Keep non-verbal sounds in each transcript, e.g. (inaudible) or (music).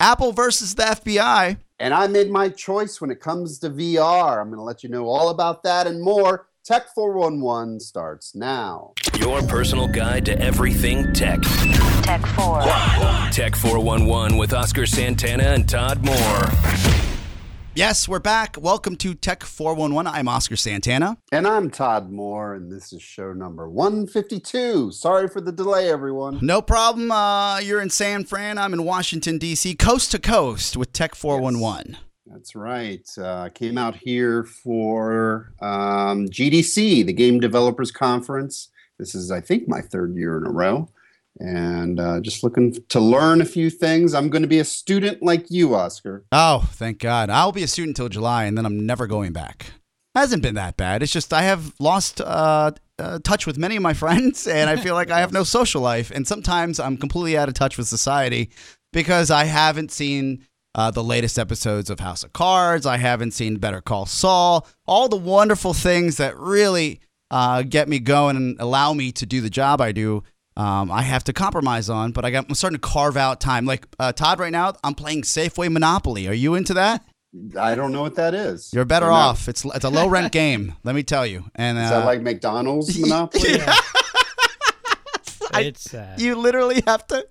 Apple versus the FBI. And I made my choice when it comes to VR. I'm going to let you know all about that and more. Tech 411 starts now. Your personal guide to everything tech. Tech 4. Tech 411 with Oscar Santana and Todd Moore. Yes, we're back. Welcome to Tech 411. I'm Oscar Santana. And I'm Todd Moore, and this is show number 152. Sorry for the delay, everyone. No problem. Uh, you're in San Fran. I'm in Washington, D.C., coast to coast with Tech 411. That's right. Uh, came out here for um, GDC, the Game Developers Conference. This is, I think, my third year in a row. And uh, just looking to learn a few things. I'm going to be a student like you, Oscar. Oh, thank God. I'll be a student until July, and then I'm never going back. Hasn't been that bad. It's just I have lost uh, uh, touch with many of my (laughs) friends, and I feel like I have no social life. And sometimes I'm completely out of touch with society because I haven't seen uh, the latest episodes of House of Cards. I haven't seen Better Call Saul. All the wonderful things that really uh, get me going and allow me to do the job I do. Um, I have to compromise on, but I got, I'm starting to carve out time. Like uh, Todd, right now, I'm playing Safeway Monopoly. Are you into that? I don't know what that is. You're better off. It's it's a low rent (laughs) game. Let me tell you. And uh, Is that like McDonald's (laughs) Monopoly? (laughs) I- it's uh, you literally have to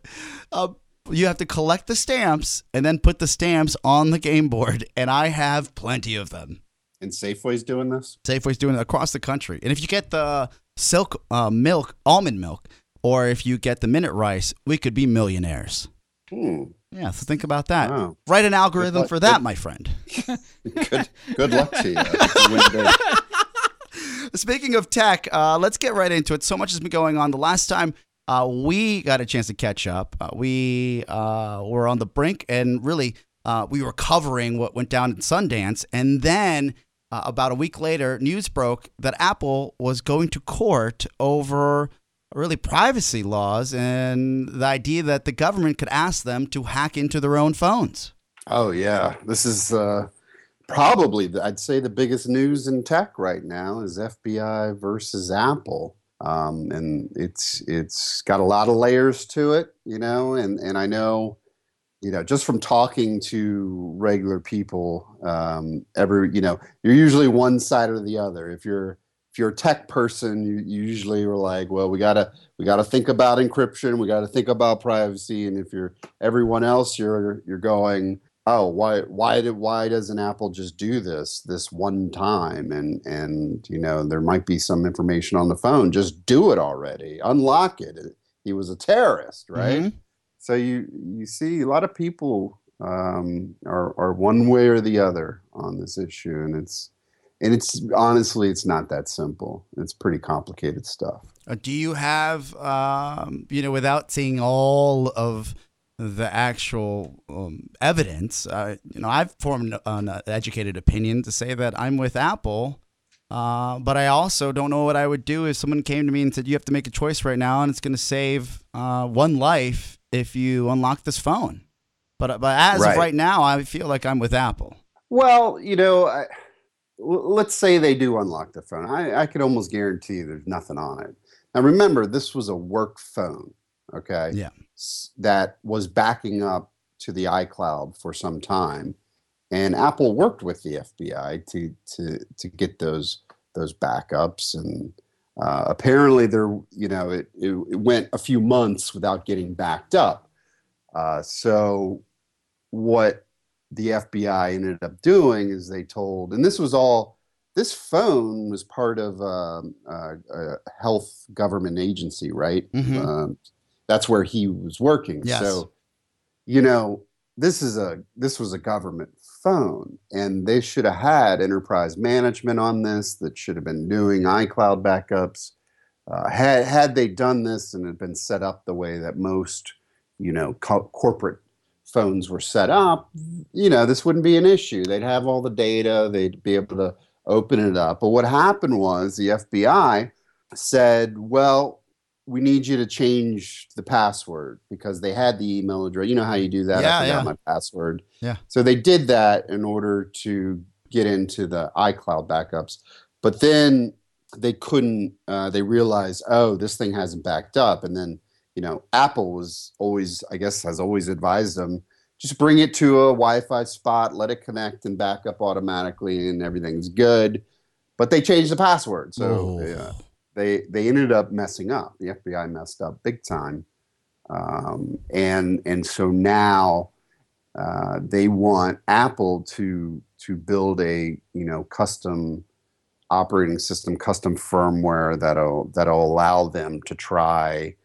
uh, you have to collect the stamps and then put the stamps on the game board and i have plenty of them And Safeway's doing this? safeway's doing it across the country and if you get the silk uh, milk almond milk or if you get the minute rice we could be millionaires Hmm. yeah so think about that Wow. write an algorithm luck- for that good- my friend (laughs) Good, good luck to you. if you win big. (laughs) Speaking of tech, uh, let's get right into it. So much has been going on. The last time uh, we got a chance to catch up, uh, we uh, were on the brink and really uh, we were covering what went down at Sundance. And then uh, about a week later, news broke that Apple was going to court over really privacy laws and the idea that the government could ask them to hack into their own phones. Oh yeah, this is uh, probably the, I'd say the biggest news in tech right now is FBI versus Apple, um, and it's it's got a lot of layers to it, you know, and and I know, you know, just from talking to regular people, um, every you know, you're usually one side or the other. If you're if you're a tech person, you, you usually are like, well, we gotta we gotta think about encryption, we gotta think about privacy, and if you're everyone else, you're you're going oh why why did why doesn't apple just do this this one time? And and you know there might be some information on the phone just do it already unlock it. He was a terrorist right? Mhm. so you you see a lot of people um, are are one way or the other on this issue and it's and it's honestly it's not that simple it's pretty complicated stuff Uh, do you have, um, you know, without seeing all of the actual um, evidence, uh, you know, I've formed an educated opinion to say that I'm with Apple, uh, but I also don't know what I would do if someone came to me and said, you have to make a choice right now, and it's going to save uh, one life if you unlock this phone. But, but as Right. of right now, I feel like I'm with Apple. Well, you know, I, let's say they do unlock the phone. I, I could almost guarantee there's nothing on it. Now, remember, this was a work phone, okay? Yeah. That was backing up to the iCloud for some time, and Apple worked with the FBI to to to get those those backups. And uh, apparently, there, you know, it, it it went a few months without getting backed up. Uh, so, what the FBI ended up doing is they told, and this was all, this phone was part of um, uh, a health government agency, right? Mhm. Um, that's where he was working. Yes. So, you know, this is a this was a government phone, and they should have had enterprise management on this. That should have been doing iCloud backups. Uh, had had they done this and had been set up the way that most, you know, co- corporate phones were set up, you know, this wouldn't be an issue. They'd have all the data, they'd be able to open it up. But what happened was the FBI said, well, we need you to change the password because they had the email address. You know how you do that? Yeah, I forgot yeah. my password. Yeah. So they did that in order to get into the iCloud backups. But then they couldn't, uh, they realized, oh, this thing hasn't backed up. And then, you know, Apple was always, I guess, has always advised them just bring it to a Wi-Fi spot, let it connect and back up automatically, and everything's good. But they changed the password, so yeah, they they ended up messing up. The FBI messed up big time, um, and and so now uh, they want Apple to to build a you know custom operating system, custom firmware that'll that'll allow them to try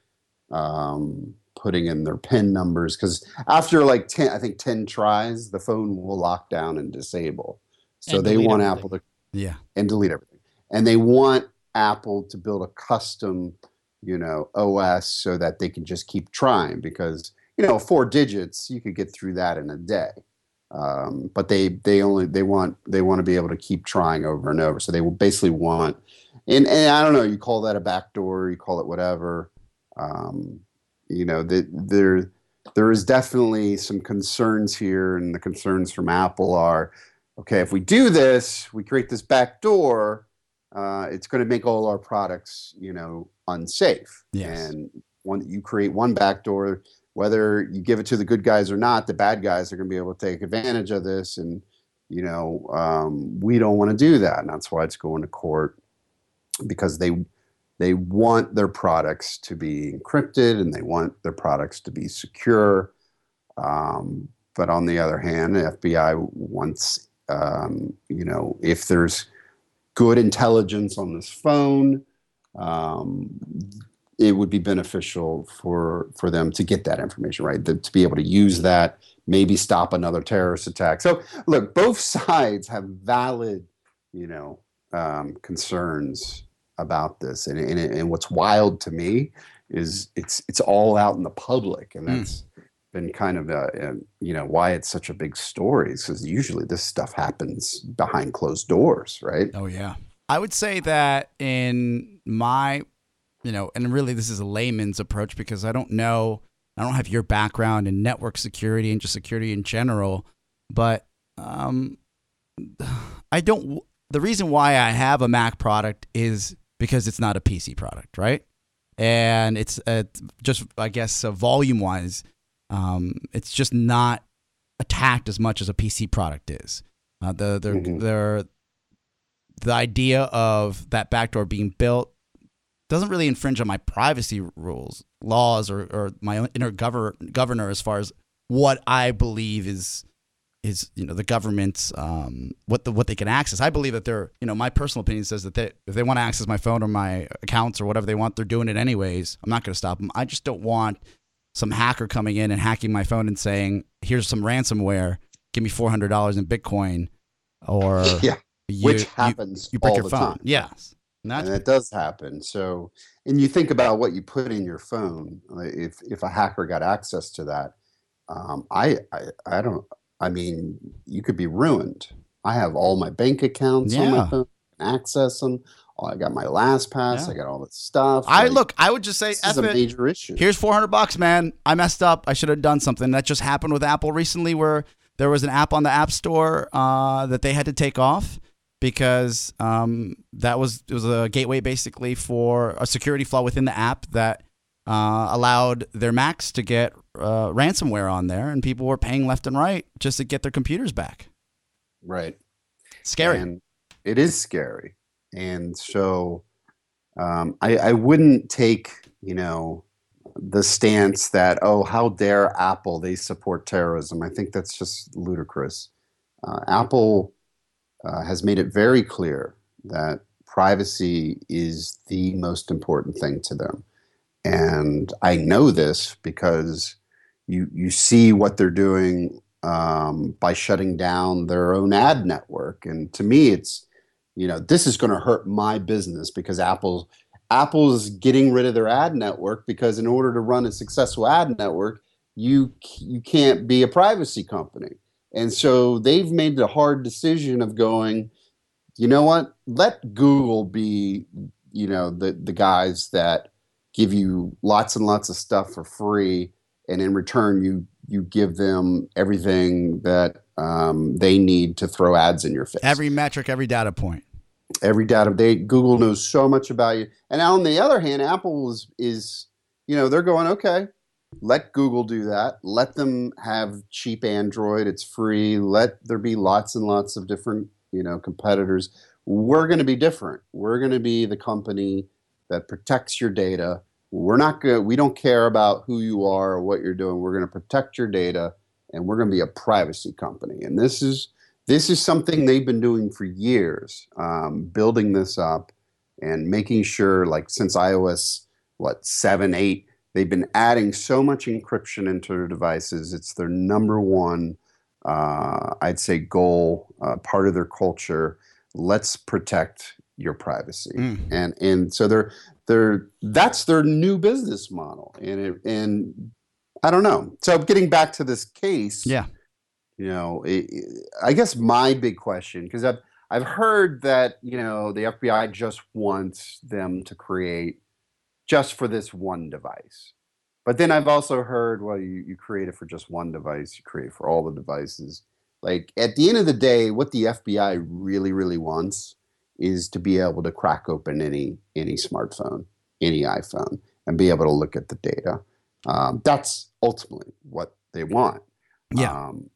um, putting in their PIN numbers because after like ten, I think ten tries, the phone will lock down and disable. So And they want everything. Apple to Yeah. and delete everything. And they want Apple to build a custom, you know, OS so that they can just keep trying because you know four digits you could get through that in a day. Um, but they they only they want they want to be able to keep trying over and over. So they will basically want, and, and I don't know, you call that a backdoor, you call it whatever. Um, you know, that there there is definitely some concerns here, and the concerns from Apple are okay, if we do this, we create this back door, uh, it's going to make all our products, you know, unsafe. Yes. And one, you create one back door, whether you give it to the good guys or not, the bad guys are going to be able to take advantage of this. And, you know, um, we don't want to do that. And that's why it's going to court because they, they want their products to be encrypted and they want their products to be secure. Um, but on the other hand, the FBI wants, um, you know, if there's good intelligence on this phone, um, it would be beneficial for for them to get that information, right? To, to be able to use that, maybe stop another terrorist attack. So, look, both (laughs) sides have valid, you know, um, concerns about this, and, and and what's wild to me is it's it's all out in the public, and Mm. that's been kind of a, a you know why it's such a big story because usually this stuff happens behind closed doors, right? Oh yeah. I would say that in my, you know, and really this is a layman's approach because I don't know, I don't have your background in network security and just security in general, but um, (sighs) I don't. The reason why I have a Mac product is because it's not a PC product, right? And it's uh, just, I guess, uh, volume wise, um, it's just not attacked as much as a PC product is. Uh, the the Mhm. the the idea of that backdoor being built doesn't really infringe on my privacy rules, laws, or, or my own inner gover- governor as far as what I believe is is you know the government's um, what the what they can access. I believe that they're you know my personal opinion says that they, if they want to access my phone or my accounts or whatever they want, they're doing it anyways. I'm not going to stop them. I just don't want some hacker coming in and hacking my phone and saying, "Here's some ransomware. Give me four hundred dollars in Bitcoin," or (laughs) Yeah, you, which happens you, break all your the phone. time. Yes, and and it does happen. So, and you think about what you put in your phone. If if a hacker got access to that, um, I, I I don't. I mean, you could be ruined. I have all my bank accounts on my phone, access them. Oh, I got my LastPass. Yeah. I got all this stuff. I like, look. I would just say, This is a it. major issue. Here's 400 bucks, man. I messed up. I should have done something. That just happened with Apple recently where there was an app on the App Store uh, that they had to take off because um, that was it was a gateway basically for a security flaw within the app that uh, allowed their Macs to get uh, ransomware on there, and people were paying left and right just to get their computers back. right. Scary. And it is scary. And so um, I, I wouldn't take, you know, the stance that, oh, how dare Apple, they support terrorism. I think that's just ludicrous. Uh, Apple uh, has made it very clear that privacy is the most important thing to them. And I know this because you, you see what they're doing um, by shutting down their own ad network. And to me, it's you know this is going to hurt my business because Apple Apple's getting rid of their ad network because in order to run a successful ad network, you you can't be a privacy company. And so they've made the hard decision of going, you know what? Let Google be, you know, the the guys that give you lots and lots of stuff for free, and in return you you give them everything that um, they need to throw ads in your face. Every metric, every data point. Every data, they Google knows so much about you. And on the other hand, Apple is is you know they're going okay. let Google do that. Let them have cheap Android. It's free. Let there be lots and lots of different, you know, competitors. We're going to be different. We're going to be the company that protects your data. We're not good. We don't care about who you are or what you're doing. We're going to protect your data, and we're going to be a privacy company. And this is this is something they've been doing for years, um, building this up and making sure, like since iOS what seven, eight They've been adding so much encryption into their devices. It's their number one, uh, I'd say, goal, uh, part of their culture. Let's protect your privacy, mm. and and so they're they're that's their new business model, and it, and I don't know. So getting back to this case, yeah, you know, it, I guess my big question because I've I've heard that you know the FBI just wants them to create just for this one device. But then I've also heard, well, you, you create it for just one device, you create it for all the devices. Like at the end of the day, what the FBI really, really wants is to be able to crack open any any smartphone, any iPhone, and be able to look at the data. Um, that's ultimately what they want. Yeah. Um,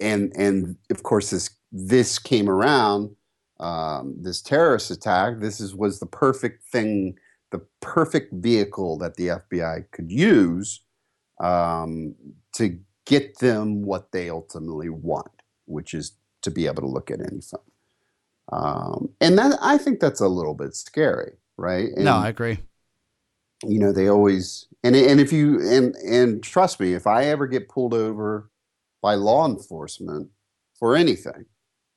and and of course this this came around um, this terrorist attack. This is was the perfect thing the perfect vehicle that the FBI could use um, to get them what they ultimately want, which is to be able to look at any phone. Um, and that I think that's a little bit scary, right? And, no, I agree. You know, they always and and if you and and trust me, if I ever get pulled over by law enforcement for anything,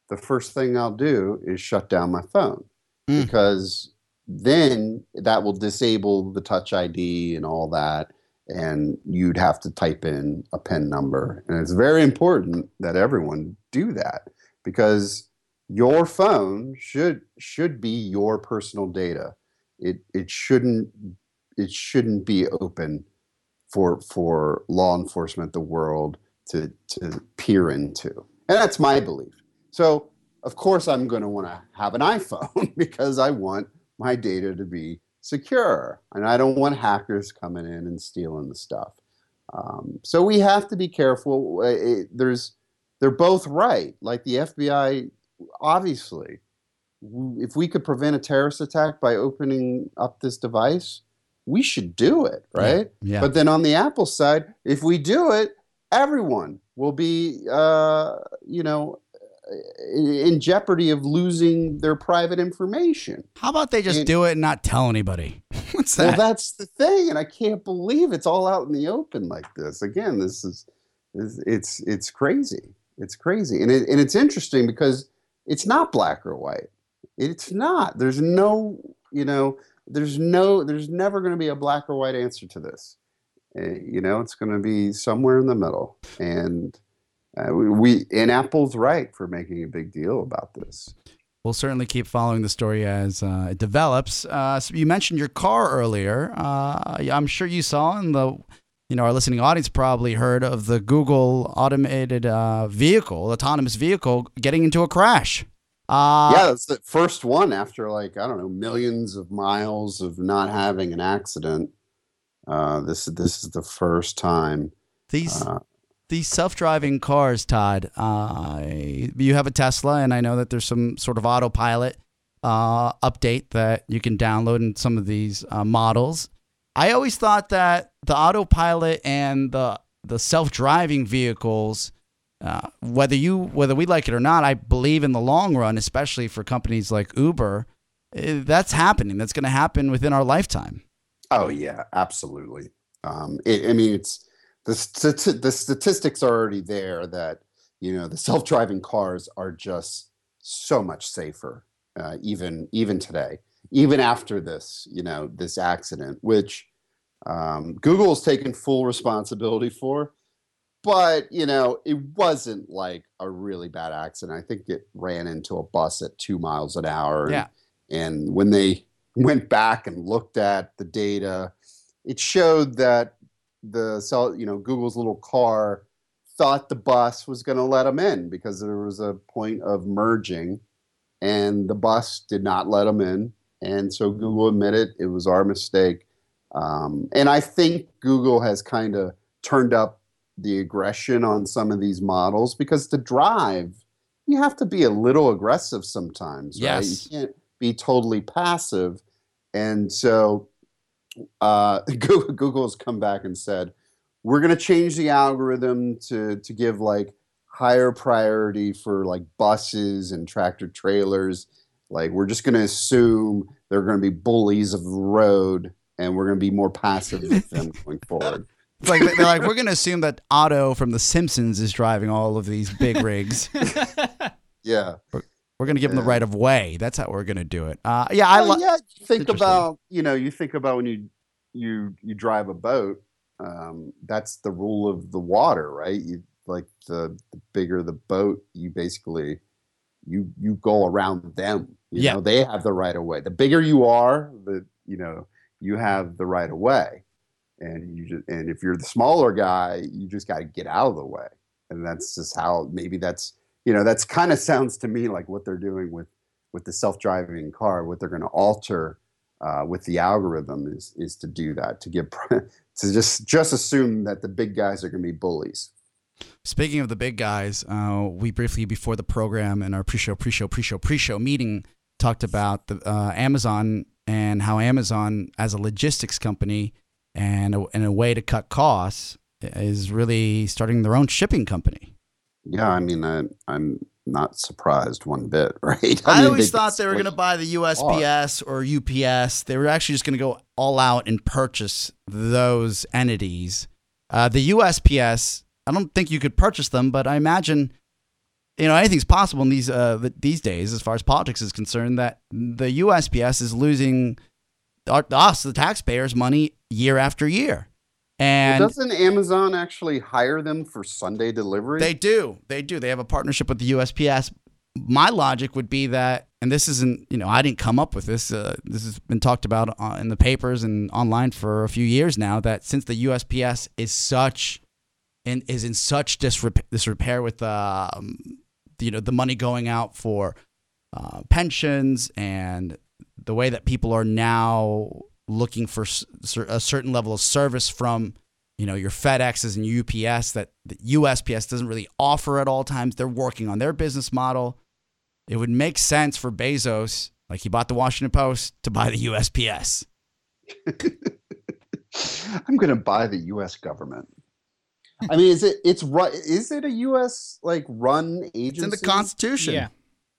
the first thing I'll do is shut down my phone mm. because then that will disable the touch ID and all that. And you'd have to type in a PIN number. And it's very important that everyone do that because your phone should should be your personal data. It it shouldn't it shouldn't be open for for law enforcement, the world to to peer into. And that's my belief. So of course I'm going to want to have an (laughs) iPhone because I want my data to be secure. And I don't want hackers coming in and stealing the stuff. Um, so we have to be careful. It, there's, they're both right. Like the FBI, obviously, if we could prevent a terrorist attack by opening up this device, we should do it, right? Yeah. yeah. But then on the Apple side, if we do it, everyone will be, uh, you know, in jeopardy of losing their private information. How about they just and, do it and not tell anybody? (laughs) What's that? Well, that's the thing, and I can't believe it's all out in the open like this. Again, this is it's it's crazy. It's crazy, and it, and it's interesting because it's not black or white. It's not. There's no you know. There's no. There's never going to be a black or white answer to this. Uh, you know, it's going to be somewhere in the middle, and uh, we and Apple's right for making a big deal about this. We'll certainly keep following the story as uh, it develops. Uh, so you mentioned your car earlier. Uh, I'm sure you saw in the, you know, our listening audience probably heard of the Google automated uh, vehicle, autonomous vehicle, getting into a crash. Uh, yeah, it's the first one after like I don't know millions of miles of not having an accident. this this is the first time. These these self-driving cars, Todd. Uh, you have a Tesla, and I know that there's some sort of autopilot uh, update that you can download in some of these uh, models. I always thought that the autopilot and the the self-driving vehicles, uh, whether you whether we like it or not, I believe in the long run, especially for companies like Uber, eh, that's happening. That's going to happen within our lifetime. Oh yeah, absolutely. Um, it, I mean, it's the, the statistics are already there that you know the self-driving cars are just so much safer uh, even even today even after this you know this accident which um, google has taken full responsibility for but you know it wasn't like a really bad accident i think it ran into a bus at two miles an hour yeah. and, and when they (laughs) went back and looked at the data it showed that the cell, you know, Google's little car thought the bus was going to let them in because there was a point of merging and the bus did not let them in. And so Google admitted it was our mistake. Um, and I think Google has kind of turned up the aggression on some of these models because to drive, you have to be a little aggressive sometimes, right? Yes. You can't be totally passive. And so uh, (laughs) Google, Google's come back and said, we're going to change the algorithm to, to give like higher priority for like buses and tractor trailers. Like we're just going to assume they're going to be bullies of the road and we're going to be more passive with (laughs) them going forward. It's like they're like, we're gonna assume that Otto from The Simpsons is driving all of these big rigs. (laughs) Yeah. We're gonna give them the right of way. That's how we're gonna do it. Uh, yeah, I Well, like. yeah, think about you know you think about when you you you drive a boat. Um, that's the rule of the water, right? You like the, the bigger the boat, you basically you you go around them. You Yeah. know, they have the right of way. The bigger you are, the you know you have the right of way, and you just and if you're the smaller guy, you just got to get out of the way, and that's just how maybe that's you know that's kind of sounds to me like what they're doing with with the self-driving car what they're going to alter uh, with the algorithm is is to do that to give (laughs) to just just assume that the big guys are going to be bullies Speaking of the big guys, uh, we briefly before the program and our pre-show, pre-show, pre-show, pre-show meeting talked about the uh, Amazon and how Amazon, as a logistics company and a, and a way to cut costs, is really starting their own shipping company. yeah i mean I, i'm not surprised one bit (laughs) right I, mean, always they thought they were going to buy the USPS or UPS. They were actually just going to go all out and purchase those entities. Uh, the USPS, I don't think you could purchase them, but I imagine, you know, anything's possible in these uh, th- these days as far as politics is concerned. That the USPS is losing our, us, the taxpayers, money year after year, Well, and doesn't amazon actually hire them for sunday delivery They do. They do. They have a partnership with the USPS. My logic would be that, and this isn't, you know, I didn't come up with this. Uh, this has been talked about in the papers and online for a few years now. That since the USPS is such, and is in such disrepair, disrepair with, um, you know, the money going out for uh, pensions and the way that people are now looking for a certain level of service from you know your FedExes and UPS that the USPS doesn't really offer at all times. They're working on their business model. It would make sense for Bezos, like he bought the Washington Post, to buy the USPS. (laughs) i'm going to buy the us government i mean is it it's right is it a us like run agency It's in the Constitution. Yeah.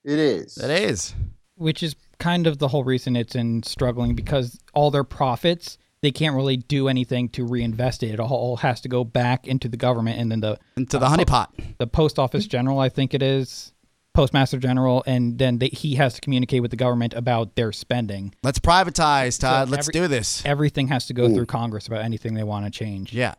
it is It is. which is kind of the whole reason it's in struggling because all their profits they can't really do anything to reinvest it. It all has to go back into the government, and then the Into the honeypot. the post office general, I think it is, postmaster general, and then they, he has to communicate with the government about their spending. Let's privatize, Todd. Let's every- do this. Everything has to go Ooh. through Congress about anything they want to change. Yeah.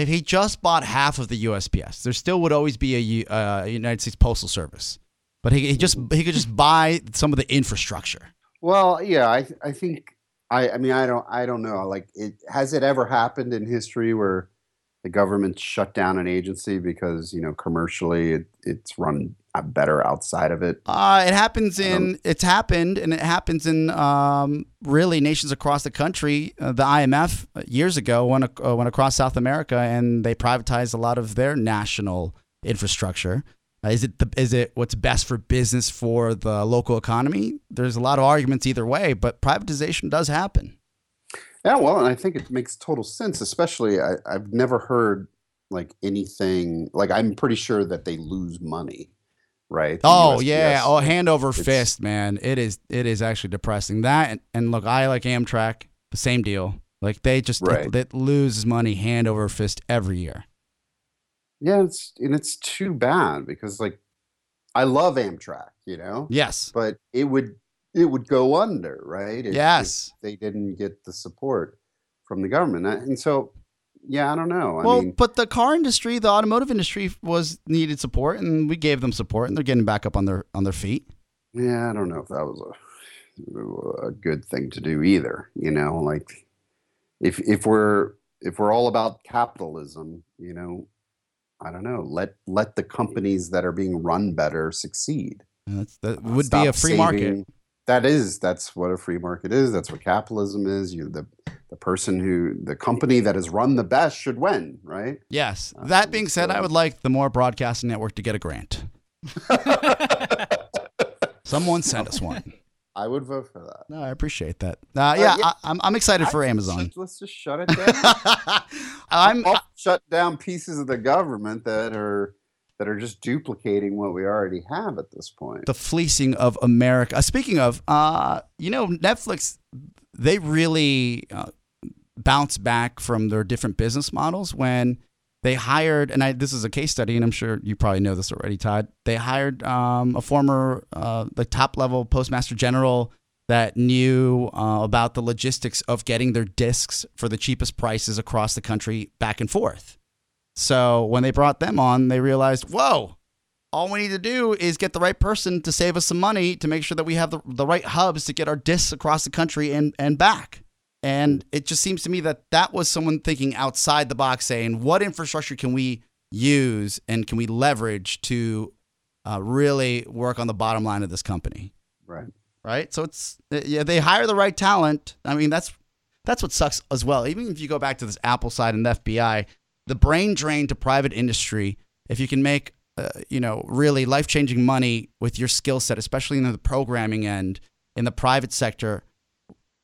If he just bought half of the USPS, there still would always be a uh, United States Postal Service. But he, he just he could just (laughs) buy some of the infrastructure. Well, yeah, I I think I I mean I don't I don't know. Like it has it ever happened in history where the government shut down an agency because, you know, commercially it, it's run better outside of it. Uh, it happens in it's happened and it happens in um, really nations across the country. Uh, the IMF uh, years ago went uh, went across South America and they privatized a lot of their national infrastructure. Uh, is it the, is it what's best for business for the local economy? There's a lot of arguments either way, but privatization does happen. Yeah, well, and I think it makes total sense, especially I, I've never heard like anything like I'm pretty sure that they lose money, right? Oh yeah, oh hand over It's- fist, man. It is it is actually depressing. That and, and look, I like Amtrak, the same deal. Like they just Right. they, lose money hand over fist every year. Yeah, it's and it's too bad because like I love Amtrak, you know, Yes. but it would it would go under, right? if- if Yes. they didn't get the support from the government, and so yeah, I don't know. I well, mean, but the car industry, the automotive industry was needed support and we gave them support and they're getting back up on their on their feet. yeah, I don't know if that was a a good thing to do either. You know, like if if we're if we're all about capitalism, you know, I don't know. Let let the companies that are being run better succeed. That's, that Uh, would be a free market. That is that's what a free market is. That's what capitalism is. You the the person who the company that has run the best should win, right? Yes. Uh, that being said, I uh, would like the Moore Broadcasting Network to get a grant. (laughs) Someone send us one. I would vote for that. No, I appreciate that. Uh, uh yeah, yeah. I, I'm, I'm excited for I- Amazon. Let's just shut it down. (laughs) I'm I'll shut down pieces of the government that are that are just duplicating what we already have at this point. the fleecing of America. Uh, speaking of, uh, you know, Netflix, they really uh, bounce back from their different business models when they hired, and I, this is a case study, and I'm sure you probably know this already, Todd. They hired um, a former, uh, the top level postmaster general that knew uh, about the logistics of getting their discs for the cheapest prices across the country back and forth. So when they brought them on, they realized, whoa, all we need to do is get the right person to save us some money to make sure that we have the, the right hubs to get our discs across the country and, and back. And it just seems to me that that was someone thinking outside the box, saying, what infrastructure can we use and can we leverage to uh, really work on the bottom line of this company? right. right? So it's yeah, they hire the right talent. I mean, that's that's what sucks as well. Even if you go back to this Apple side and the FBI, the brain drain to private industry. If you can make uh, you know really life changing money with your skill set, especially in the programming end in the private sector,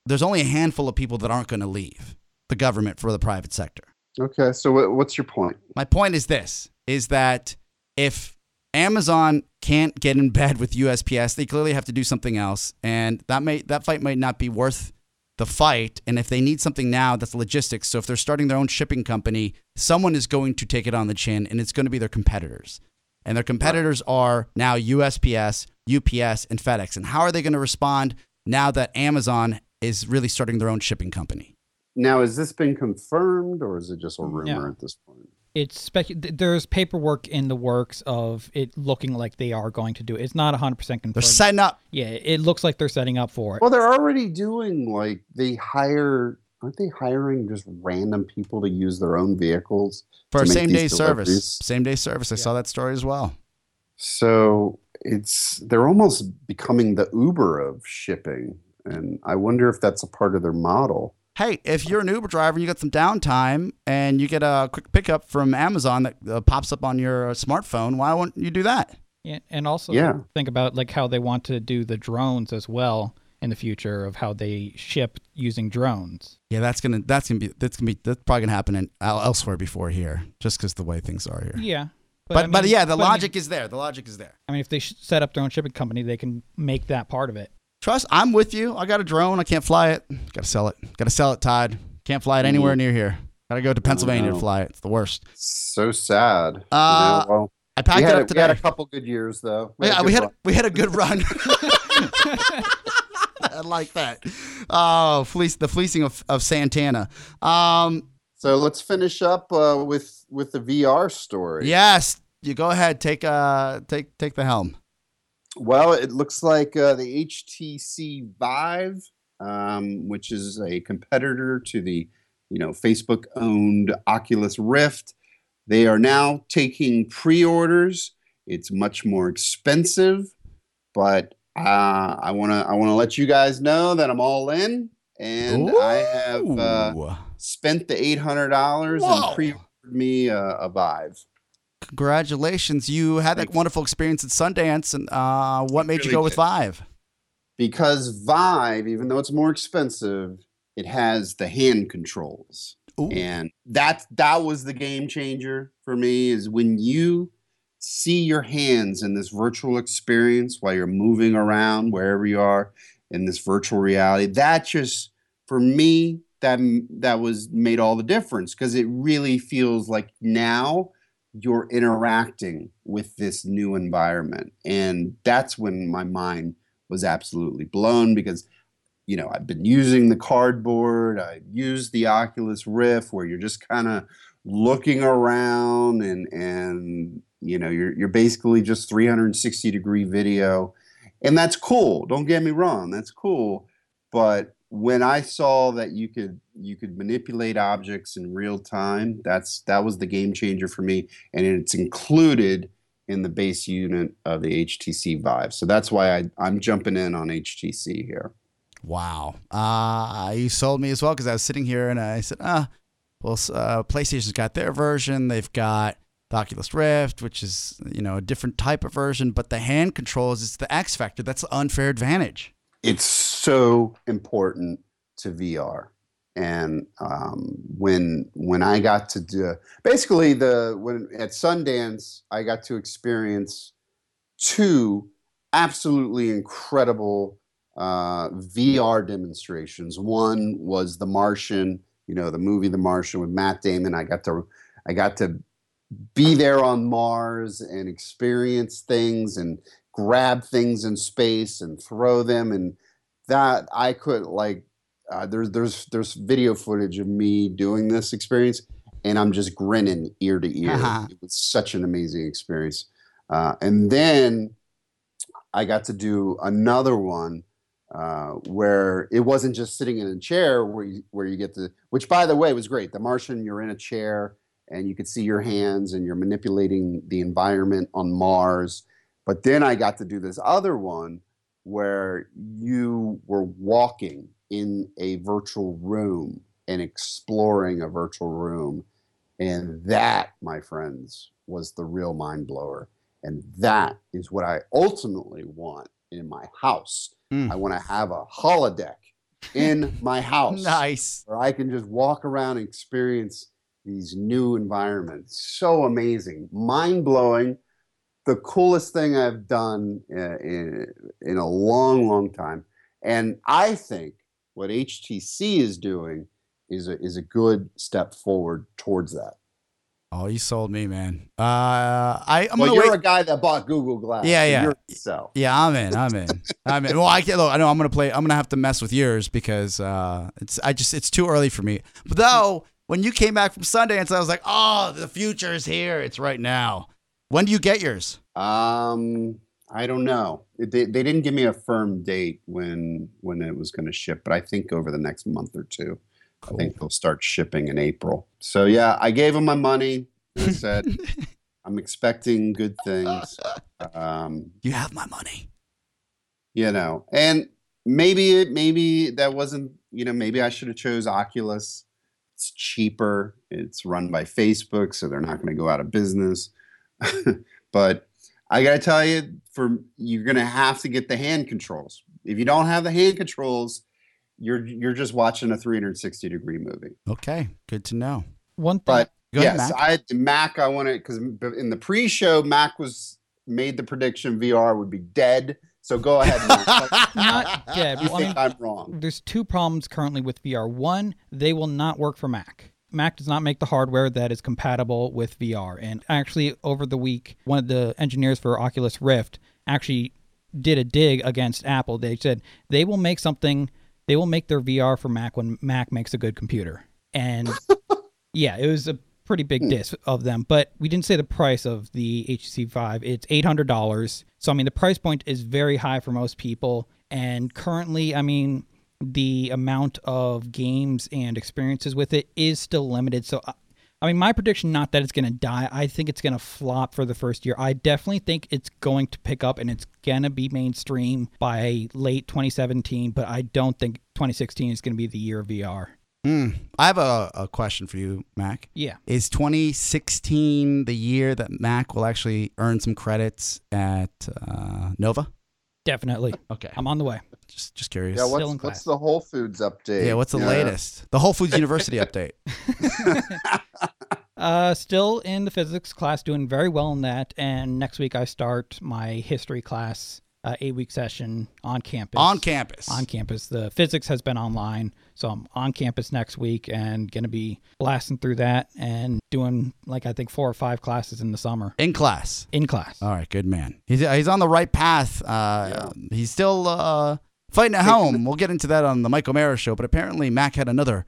there's only a handful of people that aren't going to leave the government for the private sector. Okay. So what, what's your point? My point is this is that if Amazon can't get in bed with USPS, they clearly have to do something else and that may that fight might not be worth the fight and if they need something now that's logistics. So if they're starting their own shipping company, someone is going to take it on the chin and it's going to be their competitors. And their competitors are now USPS, UPS and FedEx. And how are they going to respond now that Amazon is really starting their own shipping company? Now, has this been confirmed or is it just a rumor No. at this point? It's spec. There's paperwork in the works of it looking like they are going to do it. It's not 100 percent They're setting up yeah, it looks like they're setting up for it. Well, they're already doing like they hire. Aren't they hiring just random people to use their own vehicles? for to a make same day these service. Same day service. I saw that story as well. So it's they're almost becoming the Uber of shipping, and I wonder if that's a part of their model. Hey, if you're an Uber driver and you got some downtime and you get a quick pickup from Amazon that uh, pops up on your smartphone, why wouldn't you do that? Yeah, and also Yeah. think about like how they want to do the drones as well in the future of how they ship using drones. Yeah, that's gonna that's gonna be that's gonna be that's probably gonna happen in, elsewhere before here, just because the way things are here. Yeah. But I but, yeah, the but I mean- logic is there. The logic is there. I mean, if they set up their own shipping company, they can make that part of it. Trust, I'm with you. I got a drone. I can't fly it. Got to sell it. Got to sell it, Todd. Can't fly it anywhere near here. Got to go to Pennsylvania to fly it. It's the worst. So sad. you Uh, know? well, I packed it up a, we had a couple good years though. a yeah, good we had run. we had a good run. (laughs) I like that. Oh, fleece the fleecing of, of Santana. Um, So let's finish up uh, with with the VR story. yes, you go ahead. Take uh take take the helm. Well, it looks like uh, the HTC Vive, um, which is a competitor to the, you know, Facebook-owned Oculus Rift, they are now taking pre-orders. It's much more expensive, but uh, I want to I want to let you guys know that I'm all in, and I have uh, spent the eight hundred dollars and pre-ordered me a, a Vive. Congratulations! You had that wonderful experience at Sundance, and uh, what made you really go with did. Vive? because Vive, even though it's more expensive, it has the hand controls, Ooh. and that that was the game changer for me. Is when you see your hands in this virtual experience while you're moving around wherever you are in this virtual reality. That just for me that that was made all the difference because it really feels like now you're interacting with this new environment. And that's when my mind was absolutely blown because you know i've been using the cardboard i used the oculus rift where you're just kind of looking around and and you know you're you're basically just 360 degree video. And that's cool don't get me wrong that's cool. But when i saw that you could you could manipulate objects in real time that's that was the game changer for me and it's included in the base unit of the HTC Vive. So that's why I, I'm jumping in on HTC here. Wow. Uh, you sold me as well because I was sitting here and I said, ah, well, uh, PlayStation's got their version. They've got the Oculus Rift, which is, you know, a different type of version, but the hand controls, it's the X factor. That's the unfair advantage. It's so important to VR. And um, when when I got to do basically the when at Sundance I got to experience two absolutely incredible uh, VR demonstrations. One was The Martian, you know, the movie The Martian with Matt Damon. I got to I got to be there on Mars and experience things and grab things in space and throw them and that I could like uh, there's there's there's video footage of me doing this experience and I'm just grinning ear to ear. Uh-huh. It was such an amazing experience. Uh, and then I got to do another one uh, where it wasn't just sitting in a chair where you, where you get to, which by the way was great. The Martian, you're in a chair and you could see your hands and you're manipulating the environment on Mars. But then I got to do this other one where you were walking in a virtual room and exploring a virtual room. And that, my friends, was the real mind blower. And that is what I ultimately want in my house. Mm. I want to have a holodeck in my (laughs) house Nice. where I can just walk around and experience these new environments. So amazing, mind blowing. The coolest thing I've done uh, in, in a long, long time. And I think what HTC is doing is a, is a good step forward towards that. Oh, you sold me, man. Uh, I, I'm well, you're wait. a guy that bought Google Glass. Yeah, yeah. So. Yeah, I'm in. I'm in. (laughs) I'm in. Well, I can't. Look, I know I'm gonna play. I'm gonna have to mess with yours because uh, it's. I just. It's too early for me. But though, when you came back from Sundance, I was like, oh, the future is here. It's right now. When do you get yours? Um, I don't know. They, they didn't give me a firm date when when it was going to ship, but I think over the next month or two, I think they'll start shipping in April. So yeah, I gave them my money. I said (laughs) I'm expecting good things. Um, You have my money. you know, and maybe it maybe that wasn't you know maybe I should have chose Oculus. It's cheaper. It's run by Facebook, so they're not going to go out of business. (laughs) but I got to tell you, for you're going to have to get the hand controls. If you don't have the hand controls, you're you're just watching a 360 degree movie. Okay, good to know. One thing, But Go ahead, yes, Mac. I Mac. I want to because in the pre-show, Mac was made the prediction VR would be dead. So go ahead, Mac. (laughs) not dead. you Well, I mean, think I'm wrong? there's two problems currently with VR. One, they will not work for Mac. Mac does not make the hardware that is compatible with VR. And actually, over the week, one of the engineers for Oculus Rift actually did a dig against Apple. They said they will make something, they will make their VR for Mac when Mac makes a good computer. And (laughs) yeah, it was a pretty big hmm. diss of them. But we didn't say the price of the HTC Vive. It's eight hundred dollars. So I mean, the price point is very high for most people. And currently, I mean, the amount of games and experiences with it is still limited. So. I- mean, my prediction not that it's going to die. I think it's going to flop for the first year. I definitely think it's going to pick up and it's going to be mainstream by late 2017, but I don't think 2016 is going to be the year of VR. Hmm. I have a, a question for you, Mac. Yeah. Is 2016 the year that Mac will actually earn some credits at uh, Nova? Definitely. Okay, I'm on the way. just just curious. Yeah, Still in what's, class. what's the Whole Foods update? Yeah, what's the latest? The Whole Foods University update. (laughs) (laughs) Uh, still in the physics class, doing very well in that. And next week I start my history class, uh, eight week session on campus. On campus. On campus. The physics has been online, so I'm on campus next week and gonna be blasting through that and doing like I think four or five classes in the summer In class. in class. All right, good man. He's he's on the right path. Uh, He's still uh, fighting at home. We'll get into that on the Michael Mara show. But apparently, Mac had another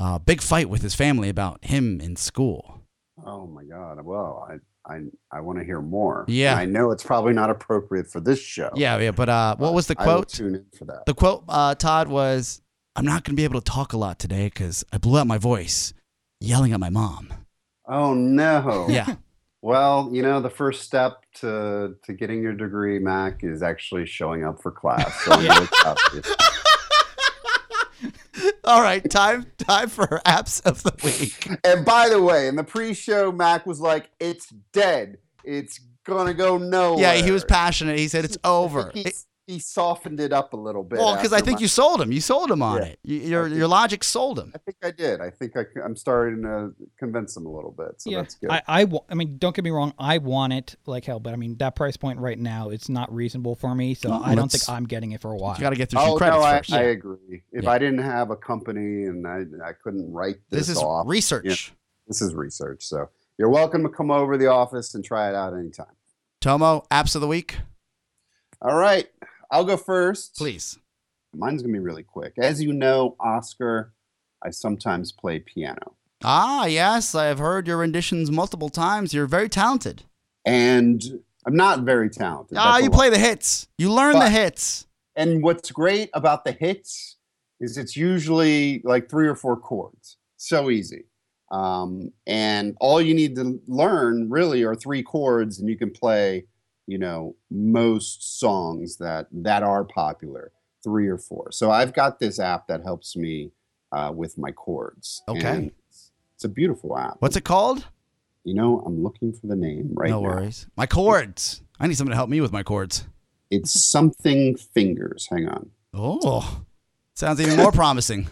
uh, big fight with his family about him in school. Oh my God! Well, I I I want to hear more. Yeah. I know it's probably not appropriate for this show. Yeah, yeah. But uh, what was the I will quote? tune in for that. The quote, uh, Todd, was, "I'm not going to be able to talk a lot today because I blew out my voice yelling at my mom." Oh no! Yeah, (laughs) Well, you know, the first step to to getting your degree, Mac, is actually showing up for class. So I'm really proud of you. (laughs) All right, time time for apps of the week. And by the way, in the pre-show, Mac was like, "It's dead. It's gonna go nowhere." Yeah, he was passionate. He said it's over. (laughs) He, he softened it up a little bit. well, because I think my- you sold him. You sold him on Yeah. it. You, your your logic sold him. I think I did. I think I, am starting to convince him a little bit. So yeah, that's good. I, I, I mean, don't get me wrong. I want it like hell, but I mean that price point right now, it's not reasonable for me. So No, I don't think I'm getting it for a while. You got to get through oh, some oh credits no, I, first. I agree. If Yeah. I didn't have a company and I, I couldn't write this, this is off, research. this is research. So you're welcome to come over to the office and try it out anytime. Tomo, apps of the week, All right, I'll go first. please. Mine's gonna be really quick. As you know, Oscar, I sometimes play piano, Ah, yes, I have heard your renditions multiple times. You're very talented. and I'm not very talented. Ah, That's you play the hits. You learn the hits. And what's great about the hits is it's usually like three or four chords. So easy. Um, and all you need to learn really are three chords, and you can play, you know, most songs that that are popular, three or four. So I've got this app that helps me uh, with my chords. Okay. It's, it's a beautiful app. What's it called? You know, I'm looking for the name right now. no now. worries. My chords. I need someone to help me with my chords. It's something fingers. Hang on. Oh, sounds even more promising.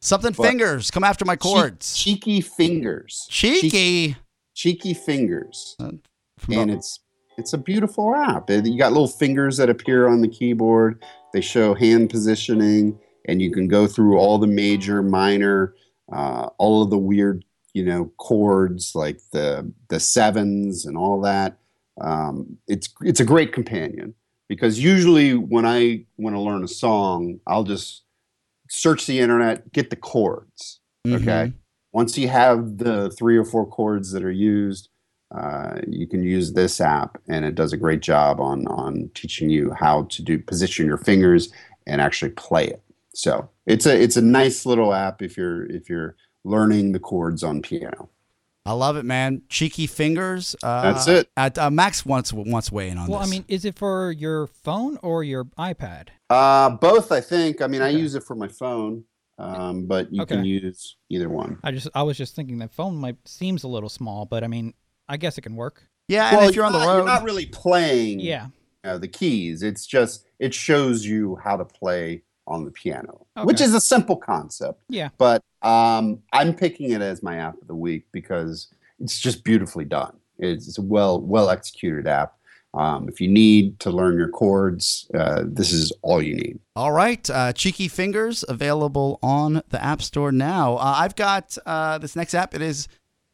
Something What? fingers. Come after my chords. Cheek- cheeky fingers. Cheeky. cheeky fingers From and it's it's a beautiful app. You got little fingers that appear on the keyboard. They show hand positioning and you can go through all the major minor uh, all of the weird you know chords like the the sevens and all that. Um, it's it's a great companion because usually when i want to learn a song i'll just search the internet get the chords Mhm. okay once you have the three or four chords that are used uh, you can use this app and it does a great job on on teaching you how to do position your fingers and actually play it so it's a it's a nice little app if you're if you're learning the chords on piano I love it, man. Cheeky fingers. Uh, That's it. At, uh, Max wants wants weigh in on well, this. Well, I mean, is it for your phone or your iPad? uh, both i think i mean i use it for my phone um, but you can use either one I just, I was just thinking that phone might seems a little small, but I mean, I guess it can work. yeah, and if you're on the not- road, you're not really playing Yeah. uh, the keys. It's just it shows you how to play on the piano, which is a simple concept. Yeah. But um, I'm picking it as my app of the week because it's just beautifully done. It's, it's a well well executed app. Um, if you need to learn your chords, uh, this is all you need. All right, uh, Cheeky Fingers available on the App Store now. Uh, I've got uh, this next app. It is,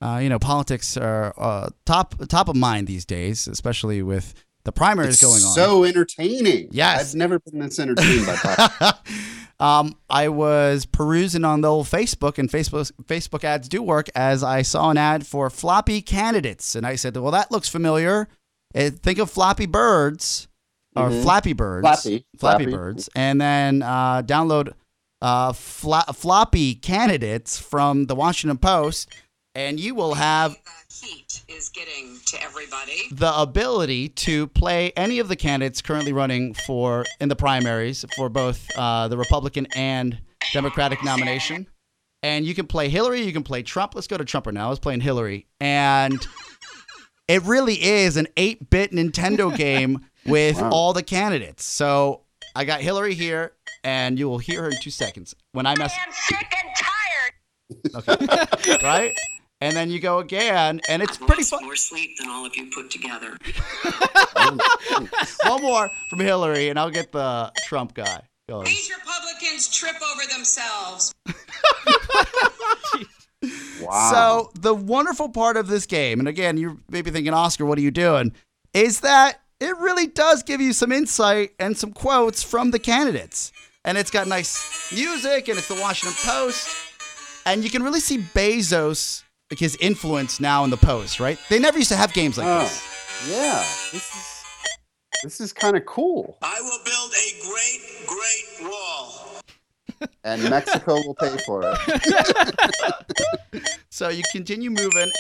uh, you know, politics are uh, top top of mind these days, especially with the primaries It's going on. so entertaining. Yes. I've never been this entertained by politics. (laughs) um, I was perusing on the old Facebook, and Facebook Facebook ads do work. As I saw an ad for floppy candidates, and I said, "Well, that looks familiar. Uh, think of Floppy Birds or Mhm. Flappy Birds, Flappy. Flappy Flappy. Birds, and then uh, download uh, fla- floppy candidates from the Washington Post, and you will have The heat is getting to everybody. the ability to play any of the candidates currently running for in the primaries for both uh, the Republican and Democratic nomination. And you can play Hillary, you can play Trump. Let's go to Trump right now. I was playing Hillary, and it really is an 8-bit Nintendo game (laughs) with Wow. all the candidates. So I got Hillary here, and you will hear her in two seconds when I mess. I'm sick and tired. Okay, (laughs) right? And then you go again, and it's I've pretty lost fun. more sleep than all of you put together. (laughs) Oh, One more from Hillary, and I'll get the Trump guy going. These Republicans trip over themselves. (laughs) Wow. So the wonderful part of this game, and again, you may be thinking, Oscar, what are you doing? Is that it really does give you some insight and some quotes from the candidates. And it's got nice music, and it's the Washington Post. And you can really see Bezos, like his influence now in the Post, right? They never used to have games like Oh, this. yeah. This is this is kind of cool. I will build a great, great wall. (laughs) and Mexico will pay for it. (laughs) So you continue moving,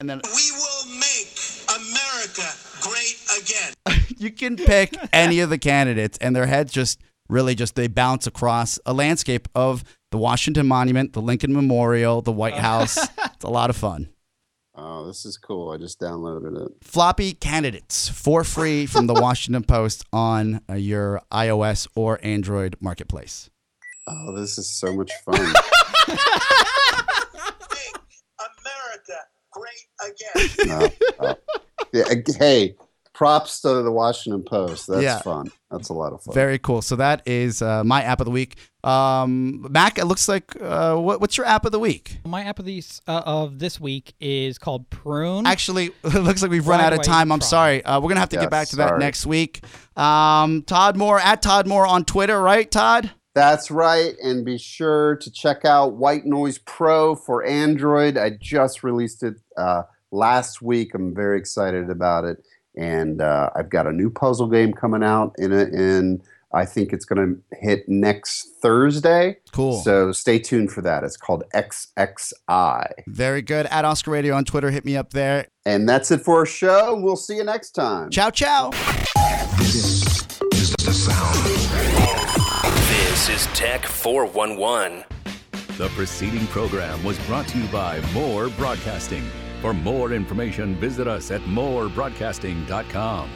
and then We will make America great again. (laughs) you can pick any of the candidates, and their heads just really just they bounce across a landscape of the Washington Monument, the Lincoln Memorial, the White House. (laughs) it's a lot of fun. Oh, this is cool. I just downloaded it. Floppy candidates for free from the (laughs) Washington Post on uh, your iOS or Android marketplace. Oh, this is so much fun. Make (laughs) America great again. No, yeah, hey, props to the Washington Post. That's Yeah. fun. That's a lot of fun. Very cool. So that is uh, my app of the week. Um, Mac, it looks like uh, what, what's your app of the week? My app of these uh, of this week is called Prune. Actually, (laughs) it looks like we've run Why out of time. I'm try? sorry. Uh, we're gonna have to Yeah, get back to that sorry. next week. Um, Todd Moore at Todd Moore on Twitter, right, Todd? That's right. And be sure to check out White Noise Pro for Android. I just released it uh, last week. I'm very excited about it. And uh, I've got a new puzzle game coming out in it. And I think it's going to hit next Thursday. Cool. So stay tuned for that. It's called XXI. Very good. At Oscar Radio on Twitter, hit me up there. And that's it for our show. We'll see you next time. Ciao, ciao. This is the sound. This is Tech 411. The preceding program was brought to you by Moore Broadcasting. For more information, visit us at moorebroadcasting.com.